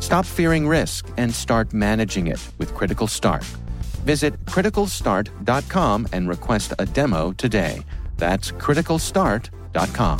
Stop fearing risk and start managing it with Critical Start. Visit criticalstart.com and request a demo today. That's criticalstart.com.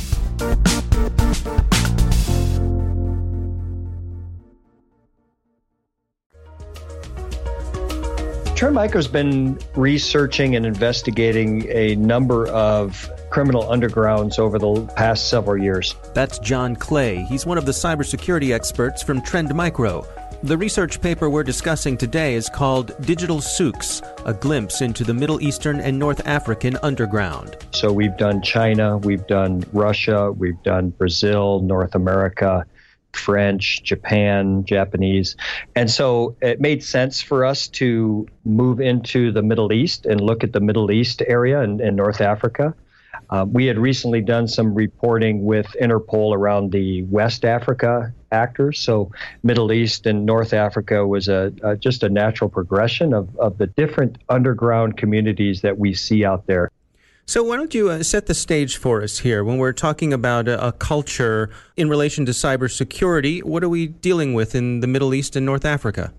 Trend Micro's been researching and investigating a number of criminal undergrounds over the past several years. That's Jon Clay. He's one of the cybersecurity experts from Trend Micro. The research paper we're discussing today is called Digital Souks, a glimpse into the Middle Eastern and North African underground. So we've done China, we've done Russia, we've done Brazil, North America, French, Japan, Japanese. And so it made sense for us to move into the Middle East and look at the Middle East area and, and North Africa. Uh, we had recently done some reporting with Interpol around the West Africa actors. So, Middle East and North Africa was a, a, just a natural progression of, of the different underground communities that we see out there. So, why don't you uh, set the stage for us here when we're talking about a, a culture in relation to cybersecurity? What are we dealing with in the Middle East and North Africa?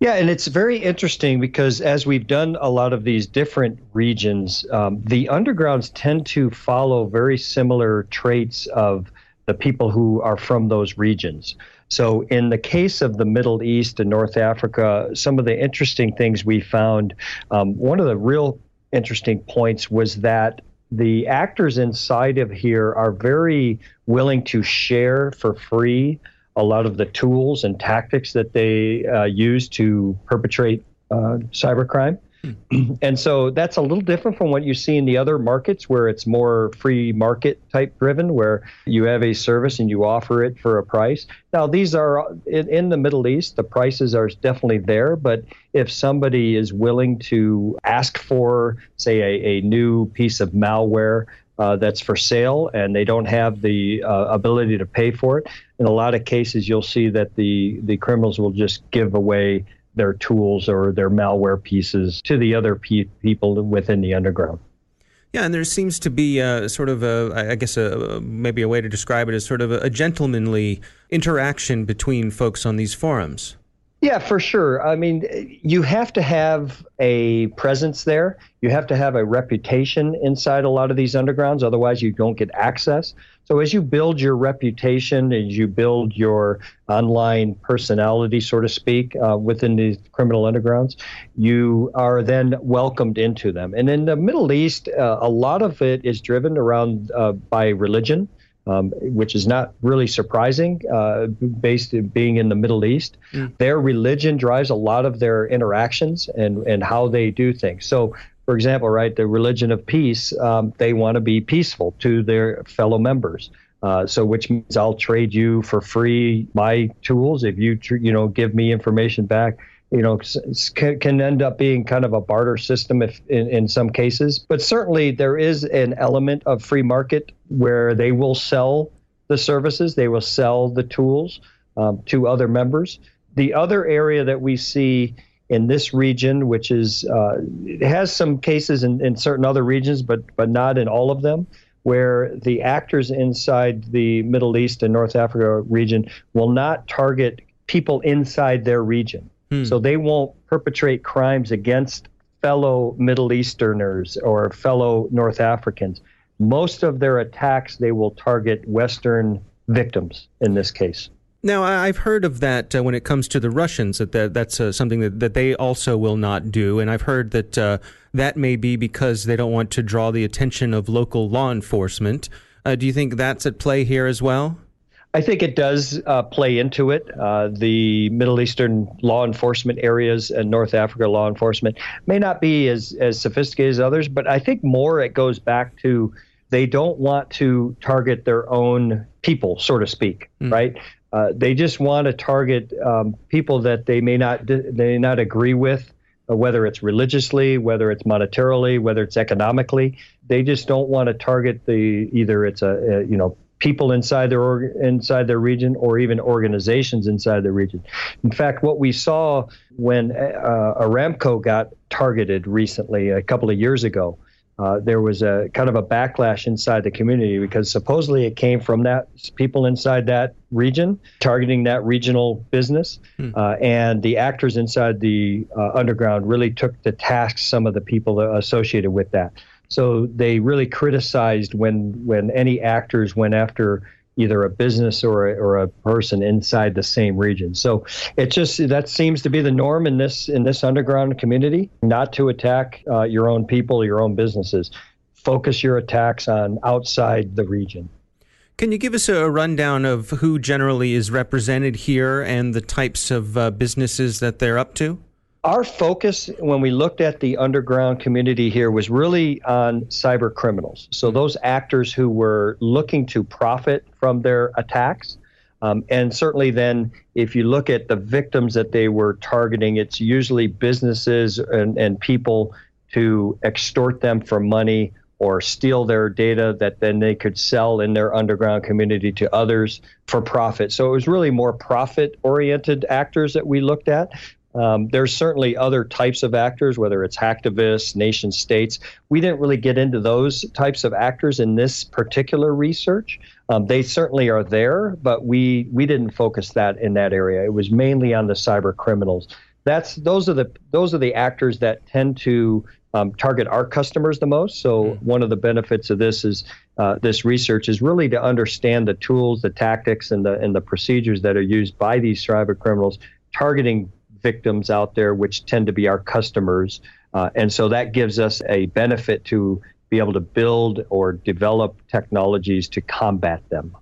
Yeah, and it's very interesting because as we've done a lot of these different regions, um, the undergrounds tend to follow very similar traits of the people who are from those regions. So, in the case of the Middle East and North Africa, some of the interesting things we found, um, one of the real interesting points was that the actors inside of here are very willing to share for free a lot of the tools and tactics that they uh, use to perpetrate uh, cybercrime. and so that's a little different from what you see in the other markets where it's more free market type driven, where you have a service and you offer it for a price. Now, these are in, in the Middle East, the prices are definitely there, but if somebody is willing to ask for, say, a, a new piece of malware, uh, that's for sale and they don't have the uh, ability to pay for it. In a lot of cases, you'll see that the, the criminals will just give away their tools or their malware pieces to the other pe- people within the underground. Yeah, and there seems to be a, sort of a, I guess, a, maybe a way to describe it as sort of a, a gentlemanly interaction between folks on these forums. Yeah, for sure. I mean, you have to have a presence there. You have to have a reputation inside a lot of these undergrounds. Otherwise, you don't get access. So, as you build your reputation, as you build your online personality, so to speak, uh, within these criminal undergrounds, you are then welcomed into them. And in the Middle East, uh, a lot of it is driven around uh, by religion um, which is not really surprising, uh, based in being in the Middle East. Mm. Their religion drives a lot of their interactions and, and how they do things. So, for example, right, the religion of peace, um, they want to be peaceful to their fellow members. Uh, so, which means I'll trade you for free my tools if you, tr- you know, give me information back you know, can, can end up being kind of a barter system if in, in some cases. But certainly there is an element of free market where they will sell the services, they will sell the tools um, to other members. The other area that we see in this region, which is uh, has some cases in, in certain other regions, but but not in all of them, where the actors inside the Middle East and North Africa region will not target people inside their region. Hmm. So they won't perpetrate crimes against fellow Middle Easterners or fellow North Africans. Most of their attacks, they will target Western victims in this case. Now, I've heard of that uh, when it comes to the Russians, that, that that's uh, something that, that they also will not do. And I've heard that uh, that may be because they don't want to draw the attention of local law enforcement. Uh, do you think that's at play here as well? I think it does uh, play into it. Uh, the Middle Eastern law enforcement areas and North Africa law enforcement may not be as, as sophisticated as others, but I think more it goes back to they don't want to target their own people, so to speak, mm. right? Uh, they just want to target um, people that they may not they may not agree with, uh, whether it's religiously, whether it's monetarily, whether it's economically. They just don't want to target the either it's a, a you know people inside their org- inside their region or even organizations inside the region. In fact, what we saw when uh, Aramco got targeted recently, a couple of years ago, uh, there was a kind of a backlash inside the community because supposedly it came from that people inside that region targeting that regional business, hmm. uh, and the actors inside the uh, underground really took to task some of the people associated with that. So they really criticized when when any actors went after either a business or a, or a person inside the same region. So it just that seems to be the norm in this in this underground community, not to attack uh, your own people, your own businesses. Focus your attacks on outside the region. Can you give us a rundown of who generally is represented here and the types of uh, businesses that they're up to? Our focus when we looked at the underground community here was really on cyber criminals. So mm-hmm. those actors who were looking to profit from their attacks. Um, and certainly, then, if you look at the victims that they were targeting, it's usually businesses and, and people to extort them for money or steal their data that then they could sell in their underground community to others for profit. So it was really more profit oriented actors that we looked at. Um, there's certainly other types of actors, whether it's hacktivists, nation states. We didn't really get into those types of actors in this particular research. Um, they certainly are there, but we we didn't focus that in that area. It was mainly on the cyber criminals. That's those are the those are the actors that tend to um, target our customers the most. So mm-hmm. one of the benefits of this is uh, this research is really to understand the tools, the tactics, and the and the procedures that are used by these cyber criminals targeting victims out there, which tend to be our customers. Uh, and so that gives us a benefit to be able to build or develop technologies to combat them.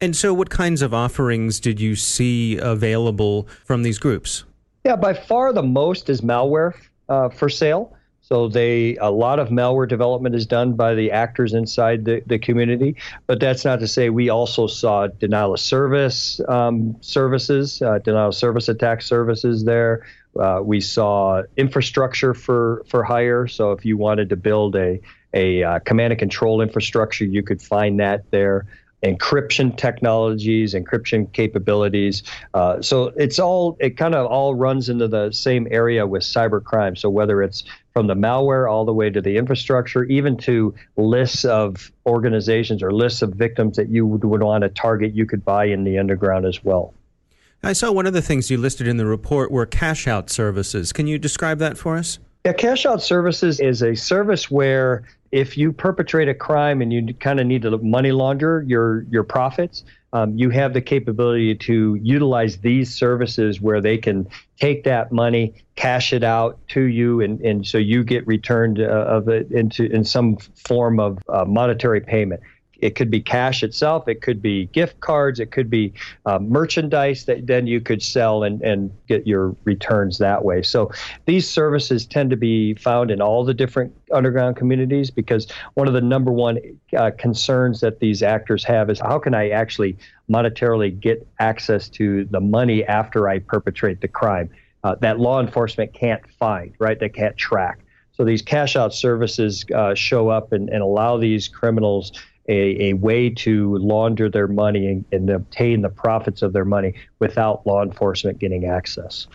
And so, what kinds of offerings did you see available from these groups? Yeah, by far the most is malware uh, for sale. So they a lot of malware development is done by the actors inside the, the community, but that's not to say we also saw denial of service um, services, uh, denial of service attack services there. Uh, we saw infrastructure for for hire. So if you wanted to build a a uh, command and control infrastructure, you could find that there encryption technologies, encryption capabilities. Uh, so it's all it kind of all runs into the same area with cybercrime. So whether it's from the malware all the way to the infrastructure, even to lists of organizations or lists of victims that you would, would want to target, you could buy in the underground as well. I saw one of the things you listed in the report were cash out services. Can you describe that for us? Yeah, cash out services is a service where if you perpetrate a crime and you kind of need to money launder your your profits, um, you have the capability to utilize these services where they can take that money, cash it out to you, and, and so you get returned uh, of it into in some form of uh, monetary payment. It could be cash itself. It could be gift cards. It could be uh, merchandise that then you could sell and, and get your returns that way. So these services tend to be found in all the different underground communities because one of the number one uh, concerns that these actors have is how can I actually monetarily get access to the money after I perpetrate the crime uh, that law enforcement can't find, right? They can't track. So these cash out services uh, show up and, and allow these criminals a, a way to launder their money and, and obtain the profits of their money without law enforcement getting access.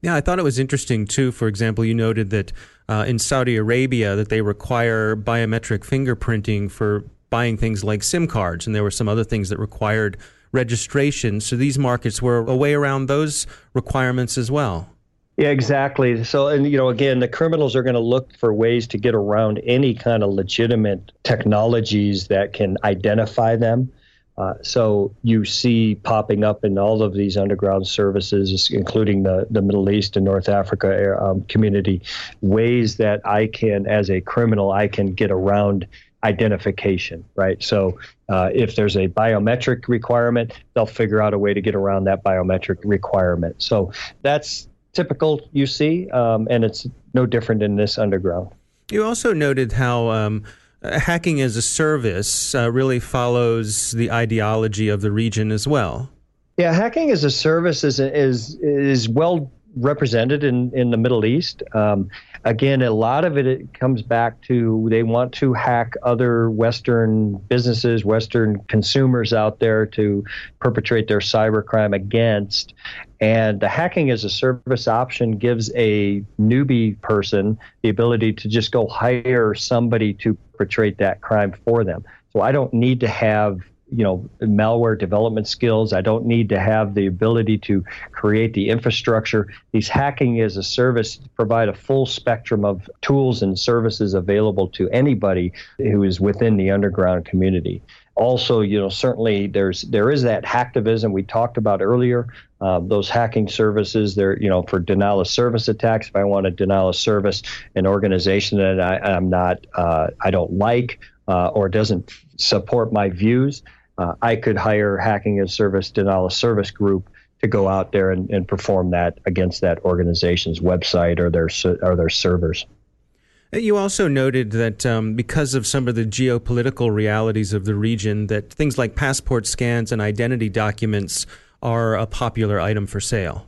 Yeah, I thought it was interesting too. For example, you noted that uh, in Saudi Arabia that they require biometric fingerprinting for buying things like SIM cards, and there were some other things that required registration. So these markets were a way around those requirements as well. Yeah, exactly. So, and you know, again, the criminals are going to look for ways to get around any kind of legitimate technologies that can identify them. Uh, so you see popping up in all of these underground services, including the, the Middle East and North Africa um, community, ways that I can, as a criminal, I can get around identification, right? So uh, if there's a biometric requirement, they'll figure out a way to get around that biometric requirement. So that's typical you see, um, and it's no different in this underground. You also noted how um, hacking as a service uh, really follows the ideology of the region as well. Yeah, hacking as a service is is is well represented in, in the Middle East. Um, again, a lot of it, it, comes back to they want to hack other Western businesses, Western consumers out there to perpetrate their cybercrime against. And the hacking as a service option gives a newbie person the ability to just go hire somebody to perpetrate that crime for them. So I don't need to have you know malware development skills. I don't need to have the ability to create the infrastructure. These hacking as a service provide a full spectrum of tools and services available to anybody who is within the underground community. Also, you know, certainly there's there is that hacktivism we talked about earlier. Uh, those hacking services, they're you know for denial of service attacks. If I want to denial of service an organization that I, am not, uh, I don't like, uh, or doesn't support my views, uh, I could hire hacking as service denial of service group to go out there and, and perform that against that organization's website or their or their servers. You also noted that um, because of some of the geopolitical realities of the region, that things like passport scans and identity documents are a popular item for sale.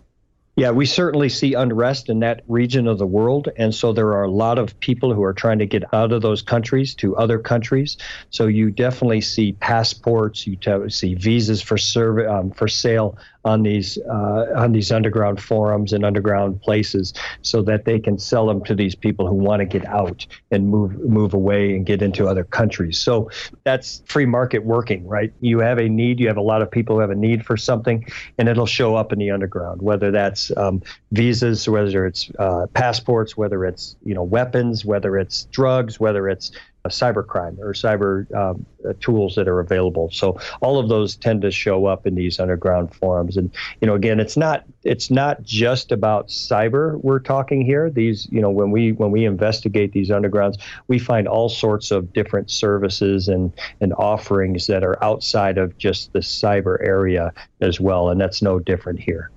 Yeah, we certainly see unrest in that region of the world. And so there are a lot of people who are trying to get out of those countries to other countries. So you definitely see passports, you see visas for, serv- um, for sale on these uh, on these underground forums and underground places, so that they can sell them to these people who want to get out and move move away and get into other countries. So that's free market working, right? You have a need, you have a lot of people who have a need for something, and it'll show up in the underground, whether that's um, visas, whether it's uh, passports, whether it's you know weapons, whether it's drugs, whether it's cybercrime or cyber um, uh, tools that are available. So all of those tend to show up in these underground forums. And you know, again, it's not it's not just about cyber we're talking here. These you know when we when we investigate these undergrounds, we find all sorts of different services and and offerings that are outside of just the cyber area as well. And that's no different here.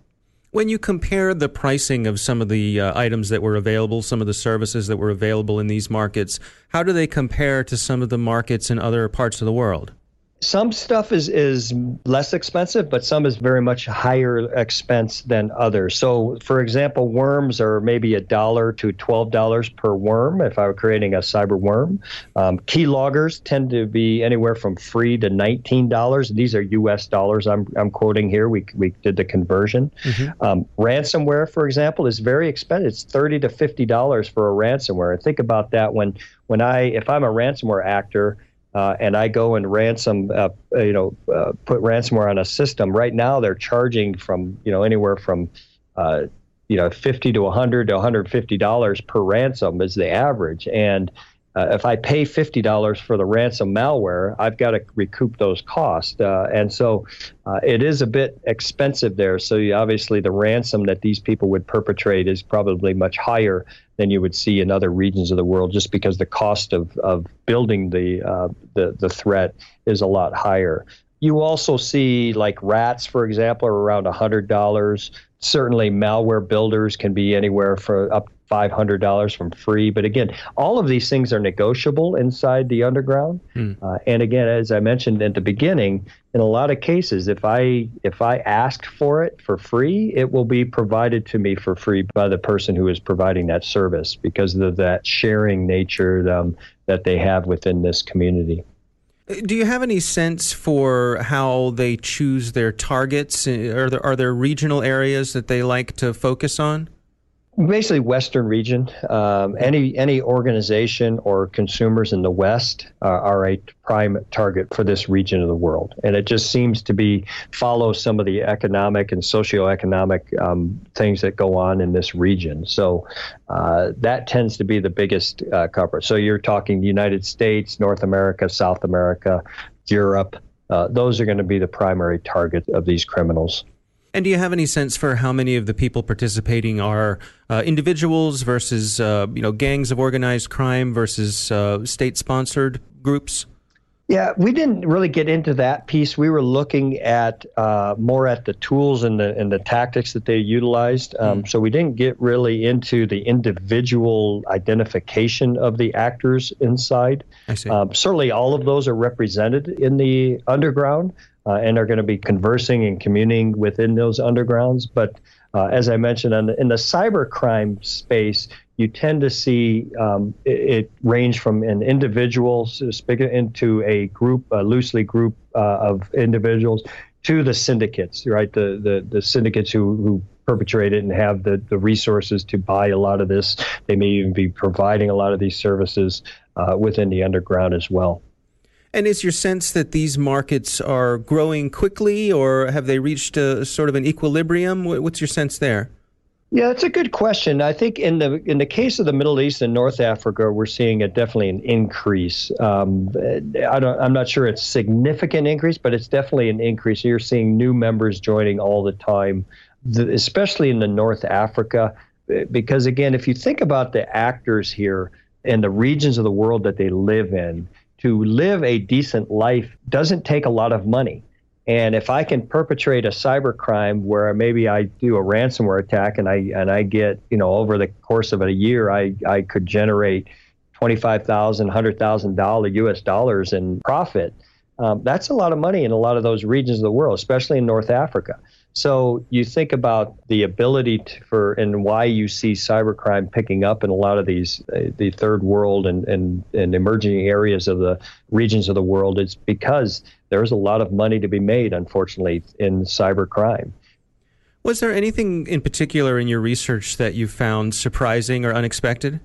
When you compare the pricing of some of the uh, items that were available, some of the services that were available in these markets, how do they compare to some of the markets in other parts of the world? Some stuff is is less expensive, but some is very much higher expense than others. So, for example, worms are maybe a dollar to twelve dollars per worm. If I were creating a cyber worm, um, key loggers tend to be anywhere from free to nineteen dollars. These are U.S. dollars. I'm I'm quoting here. We we did the conversion. Mm-hmm. Um, ransomware, for example, is very expensive. It's thirty to fifty dollars for a ransomware. And think about that when when I if I'm a ransomware actor uh, and I go and ransom, uh, you know, uh, put ransomware on a system. Right now, they're charging from you know anywhere from uh, you know 50 to 100 to 150 dollars per ransom is the average, and uh, if I pay fifty dollars for the ransom malware, I've got to recoup those costs, uh, and so uh, it is a bit expensive there. So you, obviously, the ransom that these people would perpetrate is probably much higher than you would see in other regions of the world, just because the cost of of building the uh, the the threat is a lot higher. You also see like rats, for example, are around hundred dollars. Certainly, malware builders can be anywhere for up $500 from free. But again, all of these things are negotiable inside the underground. Hmm. Uh, and again, as I mentioned at the beginning, in a lot of cases, if I if I ask for it for free, it will be provided to me for free by the person who is providing that service because of that sharing nature um, that they have within this community. Do you have any sense for how they choose their targets? Are there, are there regional areas that they like to focus on? Basically western region um, any any organization or consumers in the west uh, are a prime target for this region of the world. And it just seems to be follow some of the economic and socioeconomic um, things that go on in this region. So uh, that tends to be the biggest uh, cover so you're talking the united states north america south america europe uh, those are going to be the primary target of these criminals and do you have any sense for how many of the people participating are uh, individuals versus uh, you know gangs of organized crime versus uh, state-sponsored groups? Yeah, we didn't really get into that piece. We were looking at uh, more at the tools and the and the tactics that they utilized. Um, mm. So we didn't get really into the individual identification of the actors inside. I see. Um, certainly, all of those are represented in the underground uh, and are going to be conversing and communing within those undergrounds. But uh, as I mentioned, the, in the cybercrime space, you tend to see um, it, it, range from an individual speaking into a group, a loosely group uh, of individuals, to the syndicates, right? The the, the syndicates who, who perpetrate it and have the, the resources to buy a lot of this. They may even be providing a lot of these services uh, within the underground as well. And is your sense that these markets are growing quickly, or have they reached a sort of an equilibrium? What's your sense there? Yeah, it's a good question. I think in the in the case of the Middle East and North Africa, we're seeing a definitely an increase. Um, I don't, I'm not sure it's significant increase, but it's definitely an increase. You're seeing new members joining all the time, especially in the North Africa, because again, if you think about the actors here and the regions of the world that they live in, to live a decent life doesn't take a lot of money. And if I can perpetrate a cyber crime where maybe I do a ransomware attack and I and I get, you know, over the course of a year, I, I could generate twenty-five thousand, hundred thousand dollar U.S. dollars in profit. Um, that's a lot of money in a lot of those regions of the world, especially in North Africa. So you think about the ability to, for and why you see cybercrime picking up in a lot of these uh, the third world and, and and emerging areas of the regions of the world. It's because there's a lot of money to be made, unfortunately, in cybercrime. Was there anything in particular in your research that you found surprising or unexpected?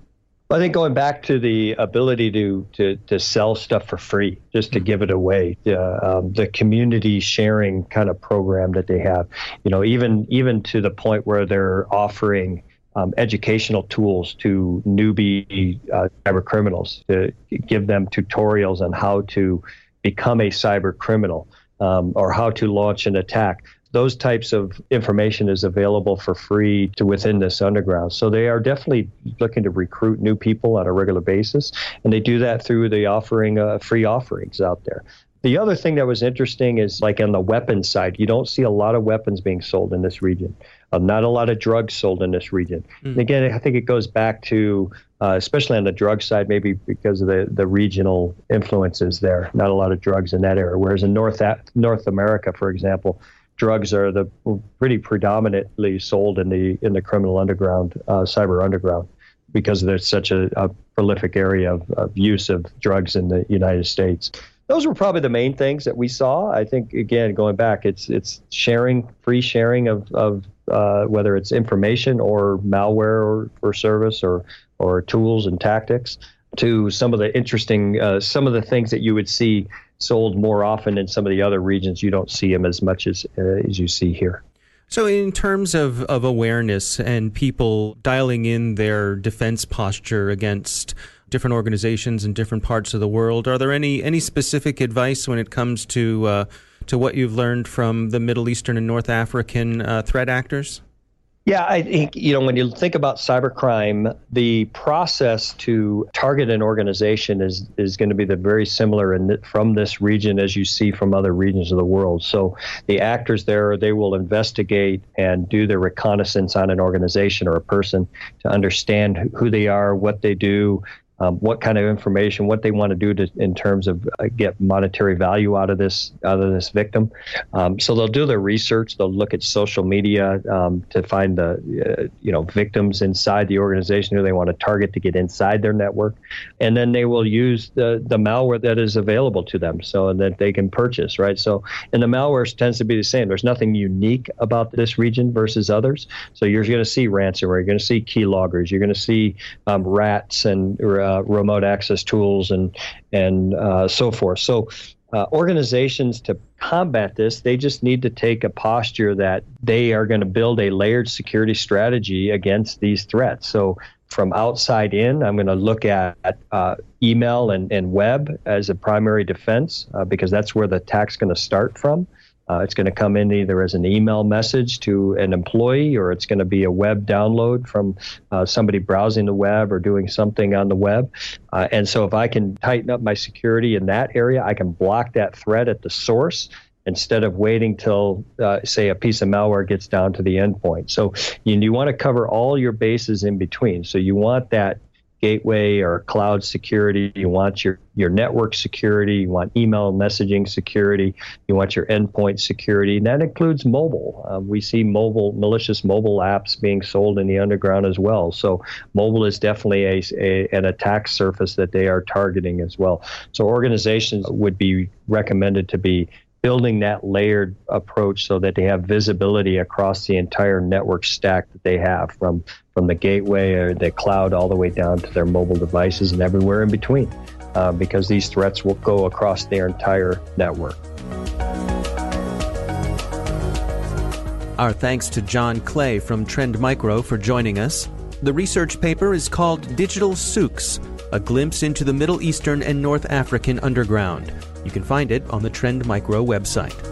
I think going back to the ability to to, to sell stuff for free, just to mm-hmm. give it away, uh, um, the community sharing kind of program that they have, you know, even even to the point where they're offering um, educational tools to newbie uh, cyber criminals to give them tutorials on how to become a cyber criminal um, or how to launch an attack those types of information is available for free to within this underground. So they are definitely looking to recruit new people on a regular basis, and they do that through the offering uh, free offerings out there. The other thing that was interesting is like on the weapons side, you don't see a lot of weapons being sold in this region. Uh, not a lot of drugs sold in this region. Mm. again, I think it goes back to, uh, especially on the drug side, maybe because of the, the regional influences there. Not a lot of drugs in that area. Whereas in North North America, for example, drugs are the pretty predominantly sold in the in the criminal underground, uh, cyber underground, because there's such a, a prolific area of, of, use of drugs in the United States. Those were probably the main things that we saw. I think again, going back, it's it's sharing, free sharing of of uh, whether it's information or malware or, or service or or tools and tactics. to some of the interesting, uh, some of the things that you would see sold more often in some of the other regions. You don't see them as much as uh, as you see here. So, in terms of, of awareness and people dialing in their defense posture against different organizations in different parts of the world, are there any any specific advice when it comes to uh, to what you've learned from the Middle Eastern and North African uh, threat actors? Yeah, I think, you know, when you think about cybercrime, the process to target an organization is, is going to be the very similar in the, from this region as you see from other regions of the world. So the actors there, they will investigate and do their reconnaissance on an organization or a person to understand who they are, what they do, um, what kind of information, what they want to do to, in terms of uh, get monetary value out of this out of this victim. Um, so they'll do their research. They'll look at social media um, to find the uh, you know victims inside the organization who they want to target to get inside their network, and then they will use the the malware that is available to them so that they can purchase. Right. So and the malware tends to be the same. There's nothing unique about this region versus others. So you're going to see ransomware. You're going to see keyloggers. You're going to see um, rats and uh, uh, remote access tools and and uh, so forth. So uh, organizations to combat this, they just need to take a posture that they are going to build a layered security strategy against these threats. So from outside in, I'm going to look at uh, email and, and web as a primary defense uh, because that's where the attack's going to start from. Uh, it's going to come in either as an email message to an employee or it's going to be a web download from uh, somebody browsing the web or doing something on the web. Uh, and so if I can tighten up my security in that area, I can block that threat at the source instead of waiting till, uh, say, a piece of malware gets down to the endpoint. So you, you want to cover all your bases in between. So you want that gateway or cloud security. You want your, your network security. You want email messaging security. You want your endpoint security. And that includes mobile. Uh, we see mobile, malicious mobile apps being sold in the underground as well. So mobile is definitely a, a an attack surface that they are targeting as well. So organizations would be recommended to be building that layered approach so that they have visibility across the entire network stack that they have from from the gateway or the cloud all the way down to their mobile devices and everywhere in between uh, because these threats will go across their entire network. Our thanks to Jon Clay from Trend Micro for joining us. The research paper is called Digital Souks, a glimpse into the Middle Eastern and North African underground. You can find it on the Trend Micro website.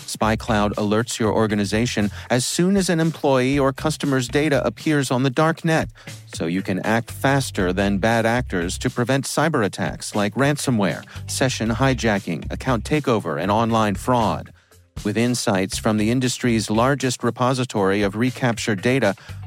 SpyCloud alerts your organization as soon as an employee or customer's data appears on the dark net, so you can act faster than bad actors to prevent cyber attacks like ransomware, session hijacking, account takeover, and online fraud. With insights from the industry's largest repository of recaptured data,